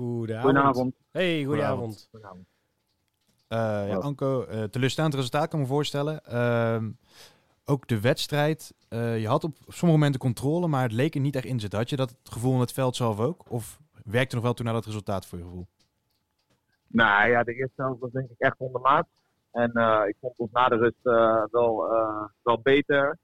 Goedenavond. Goedenavond. Hey, goedenavond. Goedenavond. Uh, ja, Anko, uh, teleurstaand resultaat kan ik me voorstellen. Uh, ook de wedstrijd. je had op sommige momenten controle, maar het leek er niet echt in zitten. Had je dat gevoel in het veld zelf ook? Of werkte nog wel toen naar dat resultaat voor je gevoel? Nou ja, de eerste helft was denk ik echt ondermaat. En ik vond ons na de rust wel, wel beter.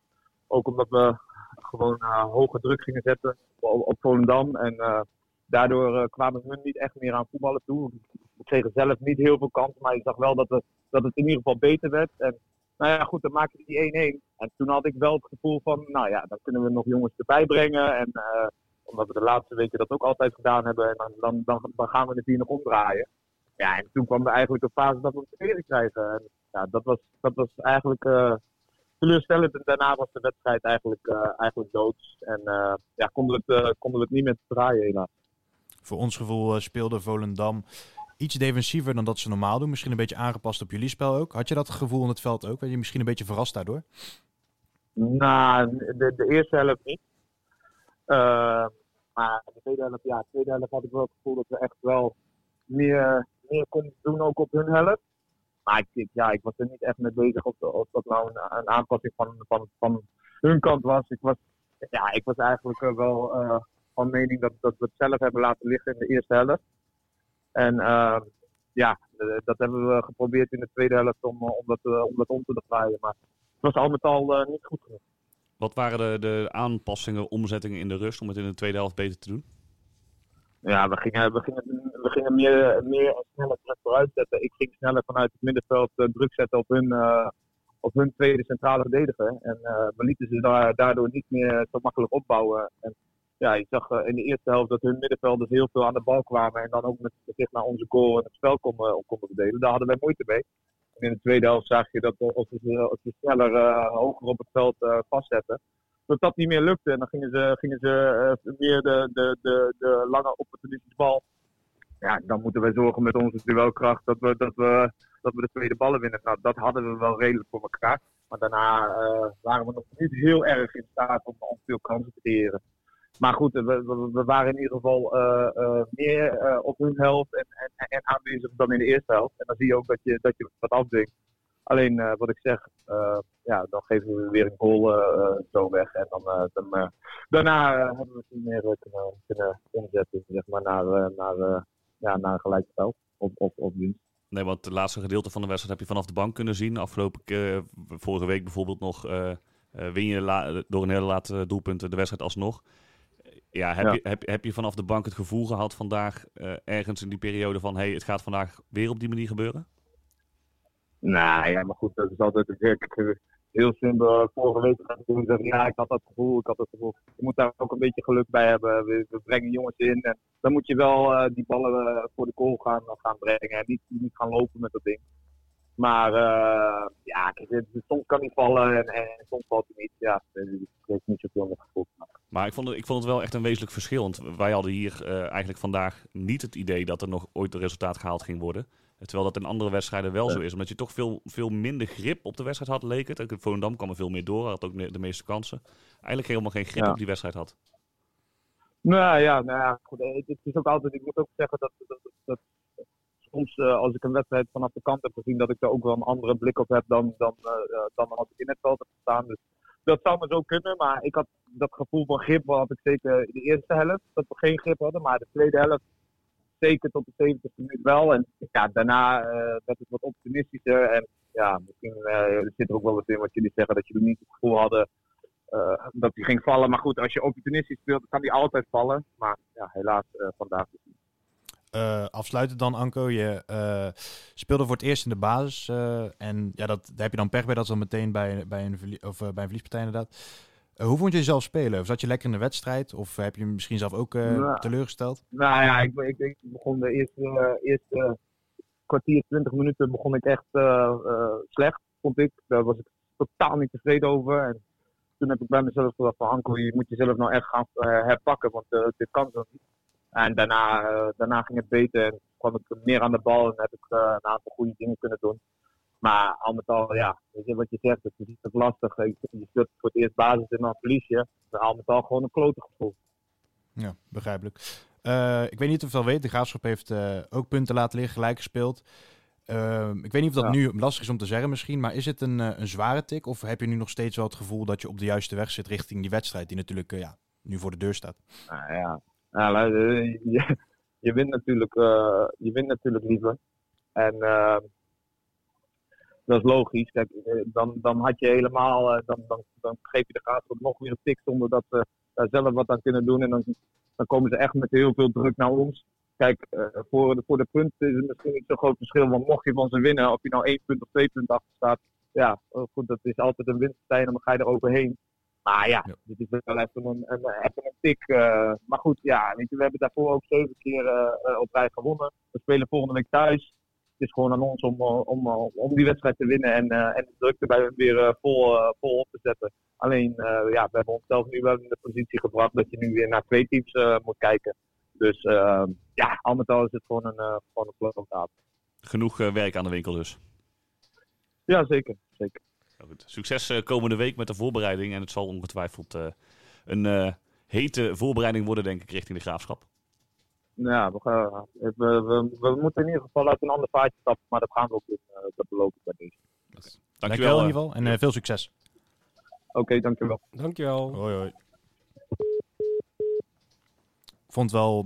Ook omdat we gewoon hoge druk gingen zetten op, op Volendam. En daardoor uh, kwamen hun niet echt meer aan voetballen toe. We kregen zelf niet heel veel kansen, maar ik zag wel dat, we, dat het in ieder geval beter werd. En nou ja, goed, dan maakte die 1-1. En toen had ik wel het gevoel van, nou ja, dan kunnen we nog jongens erbij brengen. En uh, omdat we de laatste weken dat ook altijd gedaan hebben. En dan, dan, dan, gaan we het hier nog omdraaien. Ja, en toen kwam er eigenlijk een fase dat we het tweede krijgen. En ja, dat was, dat was eigenlijk uh, teleurstellend. En daarna was de wedstrijd eigenlijk, uh, eigenlijk dood. En ja, konden we, het, konden we het niet meer draaien helaas voor ons gevoel uh, speelde Volendam iets defensiever dan dat ze normaal doen. Misschien een beetje aangepast op jullie spel ook. Had je dat gevoel in het veld ook? Ben je misschien een beetje verrast daardoor? Nou, de, de eerste helft niet. Uh, maar de tweede helft, ja, de tweede helft had ik wel het gevoel dat we echt wel meer, meer konden doen ook op hun helft. Maar ik, ja, ik was er niet echt mee bezig of, of dat nou een, aanpassing van, van, van hun kant was. Ik was, ja, ik was eigenlijk wel uh, van mening dat, dat we het zelf hebben laten liggen in de eerste helft. En uh, ja, dat hebben we geprobeerd in de tweede helft om, om, dat, om dat om te draaien. Maar het was al met al uh, niet goed genoeg. Wat waren de, de aanpassingen, omzettingen in de rust om het in de tweede helft beter te doen? Ja, we gingen, we gingen, we gingen meer, meer en sneller vooruit zetten. Ik ging sneller vanuit het middenveld druk zetten op hun, uh, op hun tweede centrale verdediger. En we lieten ze daar, daardoor niet meer zo makkelijk opbouwen. En ja, je zag eh, in de eerste helft dat hun middenvelders heel veel aan de bal kwamen. En dan ook met gezicht naar onze goal en het spel konden, konden verdelen. Daar hadden wij moeite mee. En in de tweede helft zag je dat als ze, als ze sneller hoger op het veld vastzetten. Dat dat niet meer lukte. En dan gingen ze, gingen ze meer de, de, de, de lange opportunistische bal. Ja, dan moeten wij zorgen met onze duelkracht dat we, dat we, dat we de tweede ballen winnen. Nou, dat hadden we wel redelijk voor elkaar. Maar daarna waren we nog niet heel erg in staat om, om veel kansen te creëren. Maar goed, we, we, waren in ieder geval uh, uh, meer uh, op hun helft en, en, en, aanwezig dan in de eerste helft. En dan zie je ook dat je, dat je wat afdwingt. Alleen wat ik zeg, ja, dan geven we weer een goal zo weg. En dan, dan daarna hebben we het meer kunnen, kunnen omzetten zeg maar, naar, naar, ja, naar een gelijk spel of, of, of dienst. Nee, want het laatste gedeelte van de wedstrijd heb je vanaf de bank kunnen zien. Afgelopen vorige week bijvoorbeeld nog, win je door een hele late doelpunt de wedstrijd alsnog. Ja, heb, Je, heb, heb je vanaf de bank het gevoel gehad vandaag, uh, ergens in die periode van, hey, het gaat vandaag weer op die manier gebeuren? Nou ja, maar goed, dat is altijd natuurlijk heel simpel. Vorige week had ik zeggen, ja, ik had dat gevoel, ik had dat gevoel. Je moet daar ook een beetje geluk bij hebben. We, we brengen jongens in en dan moet je wel uh, die ballen uh, voor de goal gaan, gaan brengen en niet, niet gaan lopen met dat ding. Maar uh, ja, soms kan hij vallen en, en, soms valt hij niet. Ja, ik heeft niet zoveel met gevoel. Maar ik vond, het, ik vond het wel echt een wezenlijk verschil. Want wij hadden hier uh, eigenlijk vandaag niet het idee dat er nog ooit een resultaat gehaald ging worden. Terwijl dat in andere wedstrijden wel zo is. Omdat je toch veel, veel minder grip op de wedstrijd had, leek het. Volendam kwam er veel meer door, had ook de meeste kansen. Eigenlijk helemaal geen grip op die wedstrijd had. Nou ja, nou ja goed, het is ook altijd, ik moet ook zeggen dat, dat, dat soms uh, als ik een wedstrijd vanaf de kant heb gezien, dat ik er ook wel een andere blik op heb dan, dan, uh, dan als ik in het veld heb gestaan. Dus dat zou me zo kunnen, maar ik had dat gevoel van grip had ik zeker in de eerste helft, dat we geen grip hadden. Maar de tweede helft zeker tot de 70 minuut wel. En ja, daarna werd het wat optimistischer. En ja, misschien zit er ook wel wat in wat jullie zeggen, dat jullie niet het gevoel hadden dat hij ging vallen. Maar goed, als je opportunistisch speelt, kan hij altijd vallen. Maar ja, helaas vandaag dus niet. Uh, afsluiten dan, Anko. Je uh, speelde voor het eerst in de basis. Uh, en ja, dat, daar heb je dan pech bij. Dat is dan meteen bij, bij, een, of, bij een verliespartij inderdaad. hoe vond je jezelf spelen? Of zat je lekker in de wedstrijd? Of heb je misschien zelf ook nou, teleurgesteld? Nou ja, ik, ik, ik begon de eerste, eerste kwartier, twintig minuten begon ik echt slecht, vond ik. Daar was ik totaal niet tevreden over. En toen heb ik bij mezelf gedacht van Anko, je moet jezelf nou echt gaan herpakken. Want dit kan zo niet. En daarna, uh, daarna ging het beter en kwam ik meer aan de bal en heb ik uh, een aantal goede dingen kunnen doen. Maar al met al, ja, weet je wat je zegt, het is niet lastig. Je, je speelt voor het eerst basis en dan verlies je. Al met al gewoon een klote gevoel. Ja, begrijpelijk. Eh, ik weet niet of je het al weet, de Graafschap heeft eh, ook punten laten liggen, gelijk gespeeld. Ehm, ik weet niet of dat Ja. nu lastig is om te zeggen misschien, maar is het een, eh, een zware tik? Of heb je nu nog steeds wel het gevoel dat je op de juiste weg zit richting die wedstrijd die natuurlijk eh, ja, nu voor de deur staat? Nou ja, eh, je, je, wint natuurlijk, eh, je wint natuurlijk liever. En eh, dat is logisch. Kijk, eh, dan, dan had je helemaal, dan, dan, dan geef je de graafschap nog weer een tik zonder dat ze daar zelf wat aan kunnen doen. En dan, dan komen ze echt met heel veel druk naar ons. Kijk, voor, de, voor de punten is het misschien niet zo'n groot verschil. Want mocht je van ze winnen, of je nou één punt of twee punten achter staat. Ja, eh, goed, dat is altijd een winstpartij en dan ga je er overheen. Maar ja, Ja. dit is wel even een, een, even een tik. eh, maar goed, ja, weet je, we hebben daarvoor ook zeven keer eh, eh, op rij gewonnen. We spelen volgende week thuis. Het is gewoon aan ons om, om, om die wedstrijd te winnen en, eh, en de druk erbij weer vol, vol op te zetten. Alleen, ja, we hebben onszelf nu wel in de positie gebracht dat je nu weer naar twee teams moet kijken. Dus ja, al met al is het gewoon een, uh, gewoon een Genoeg werk aan de winkel dus. Ja, zeker. zeker. Nou goed. Succes eh, komende week met de voorbereiding. En het zal ongetwijfeld eh, een eh, hete voorbereiding worden, denk ik, richting de graafschap. Ja, we, gaan, we, we, we moeten in ieder geval uit een ander vaartje stappen, maar dat gaan we ook doen. eh, dat beloof ik bij deze. Dankjewel Dankjewel. in ieder geval en eh, veel succes. Oké, dankjewel. Dankjewel. Hoi hoi. Ik vond het wel